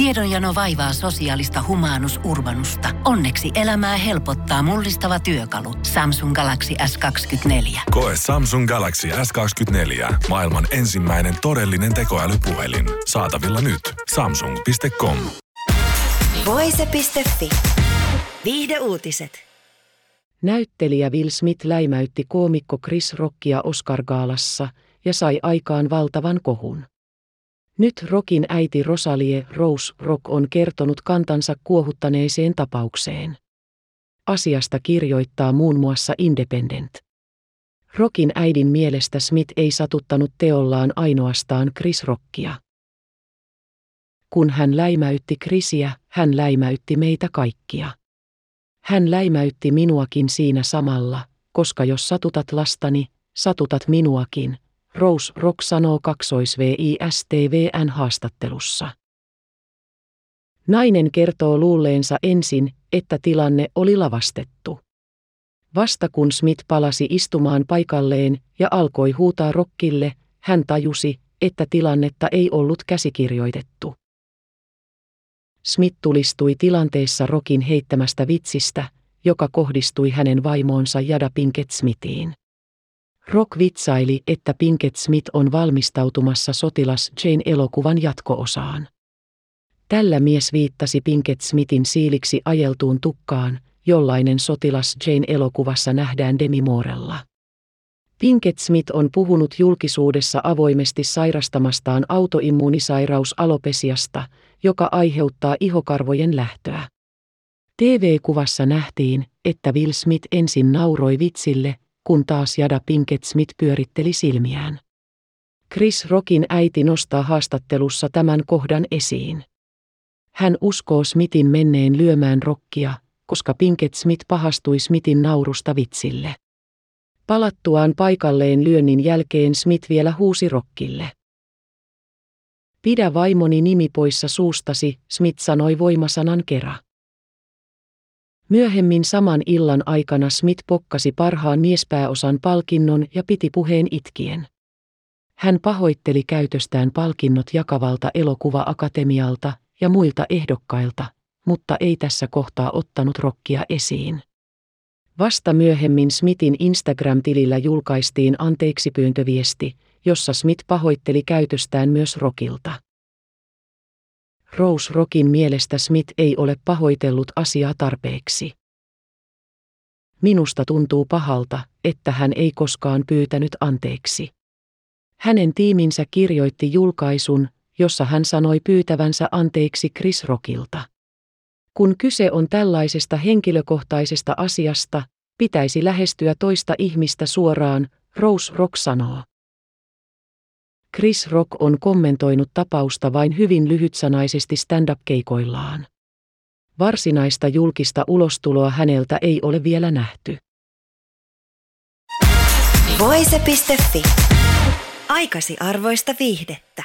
Tiedonjano vaivaa sosiaalista humanus urbanusta. Onneksi elämää helpottaa mullistava työkalu. Samsung Galaxy S24. Koe Samsung Galaxy S24. Maailman ensimmäinen todellinen tekoälypuhelin. Saatavilla nyt. Samsung.com. Voise.fi. Viihde uutiset. Näyttelijä Will Smith läimäytti koomikko Chris Rockia Oscar-gaalassa ja sai aikaan valtavan kohun. Nyt Rockin äiti Rosalie Rose Rock on kertonut kantansa kuohuttaneeseen tapaukseen. Asiasta kirjoittaa muun muassa Independent. Rockin äidin mielestä Smith ei satuttanut teollaan ainoastaan Chris Rockia. Kun hän läimäytti Chrisiä, hän läimäytti meitä kaikkia. Hän läimäytti minuakin siinä samalla, koska jos satutat lastani, satutat minuakin, Rose Rock sanoo kaksois VISTVN haastattelussa. Nainen kertoo luulleensa ensin, että tilanne oli lavastettu. Vasta kun Smith palasi istumaan paikalleen ja alkoi huutaa rokkille, hän tajusi, että tilannetta ei ollut käsikirjoitettu. Smith tulistui tilanteessa Rokin heittämästä vitsistä, joka kohdistui hänen vaimoonsa Jada Pinkett Smithiin. Rock vitsaili, että Pinkett Smith on valmistautumassa sotilas Jane-elokuvan jatkoosaan. Tällä mies viittasi Pinkett Smithin siiliksi ajeltuun tukkaan, jollainen sotilas Jane-elokuvassa nähdään Demi Moorella. Pinkett Smith on puhunut julkisuudessa avoimesti sairastamastaan autoimmuunisairaus alopesiasta, joka aiheuttaa ihokarvojen lähtöä. TV-kuvassa nähtiin, että Will Smith ensin nauroi vitsille, kun taas Jada Pinkett Smith pyöritteli silmiään. Chris Rockin äiti nostaa haastattelussa tämän kohdan esiin. Hän uskoo Smithin menneen lyömään rokkia, koska Pinkett Smith pahastui Smithin naurusta vitsille. Palattuaan paikalleen lyönnin jälkeen Smith vielä huusi rokkille. Pidä vaimoni nimi poissa suustasi, Smith sanoi voimasanan kerran. Myöhemmin saman illan aikana Smith pokkasi parhaan miespääosan palkinnon ja piti puheen itkien. Hän pahoitteli käytöstään palkinnot jakavalta elokuva-akatemialta ja muilta ehdokkailta, mutta ei tässä kohtaa ottanut rokkia esiin. Vasta myöhemmin Smithin Instagram-tilillä julkaistiin anteeksipyyntöviesti, jossa Smith pahoitteli käytöstään myös Rokilta. Rose Rockin mielestä Smith ei ole pahoitellut asiaa tarpeeksi. Minusta tuntuu pahalta, että hän ei koskaan pyytänyt anteeksi. Hänen tiiminsä kirjoitti julkaisun, jossa hän sanoi pyytävänsä anteeksi Chris Rockilta. Kun kyse on tällaisesta henkilökohtaisesta asiasta, pitäisi lähestyä toista ihmistä suoraan, Rose Rock sanoo. Chris Rock on kommentoinut tapausta vain hyvin lyhytsanaisesti stand-up-keikoillaan. Varsinaista julkista ulostuloa häneltä ei ole vielä nähty. Voise.fi. Aikasi arvoista viihdettä.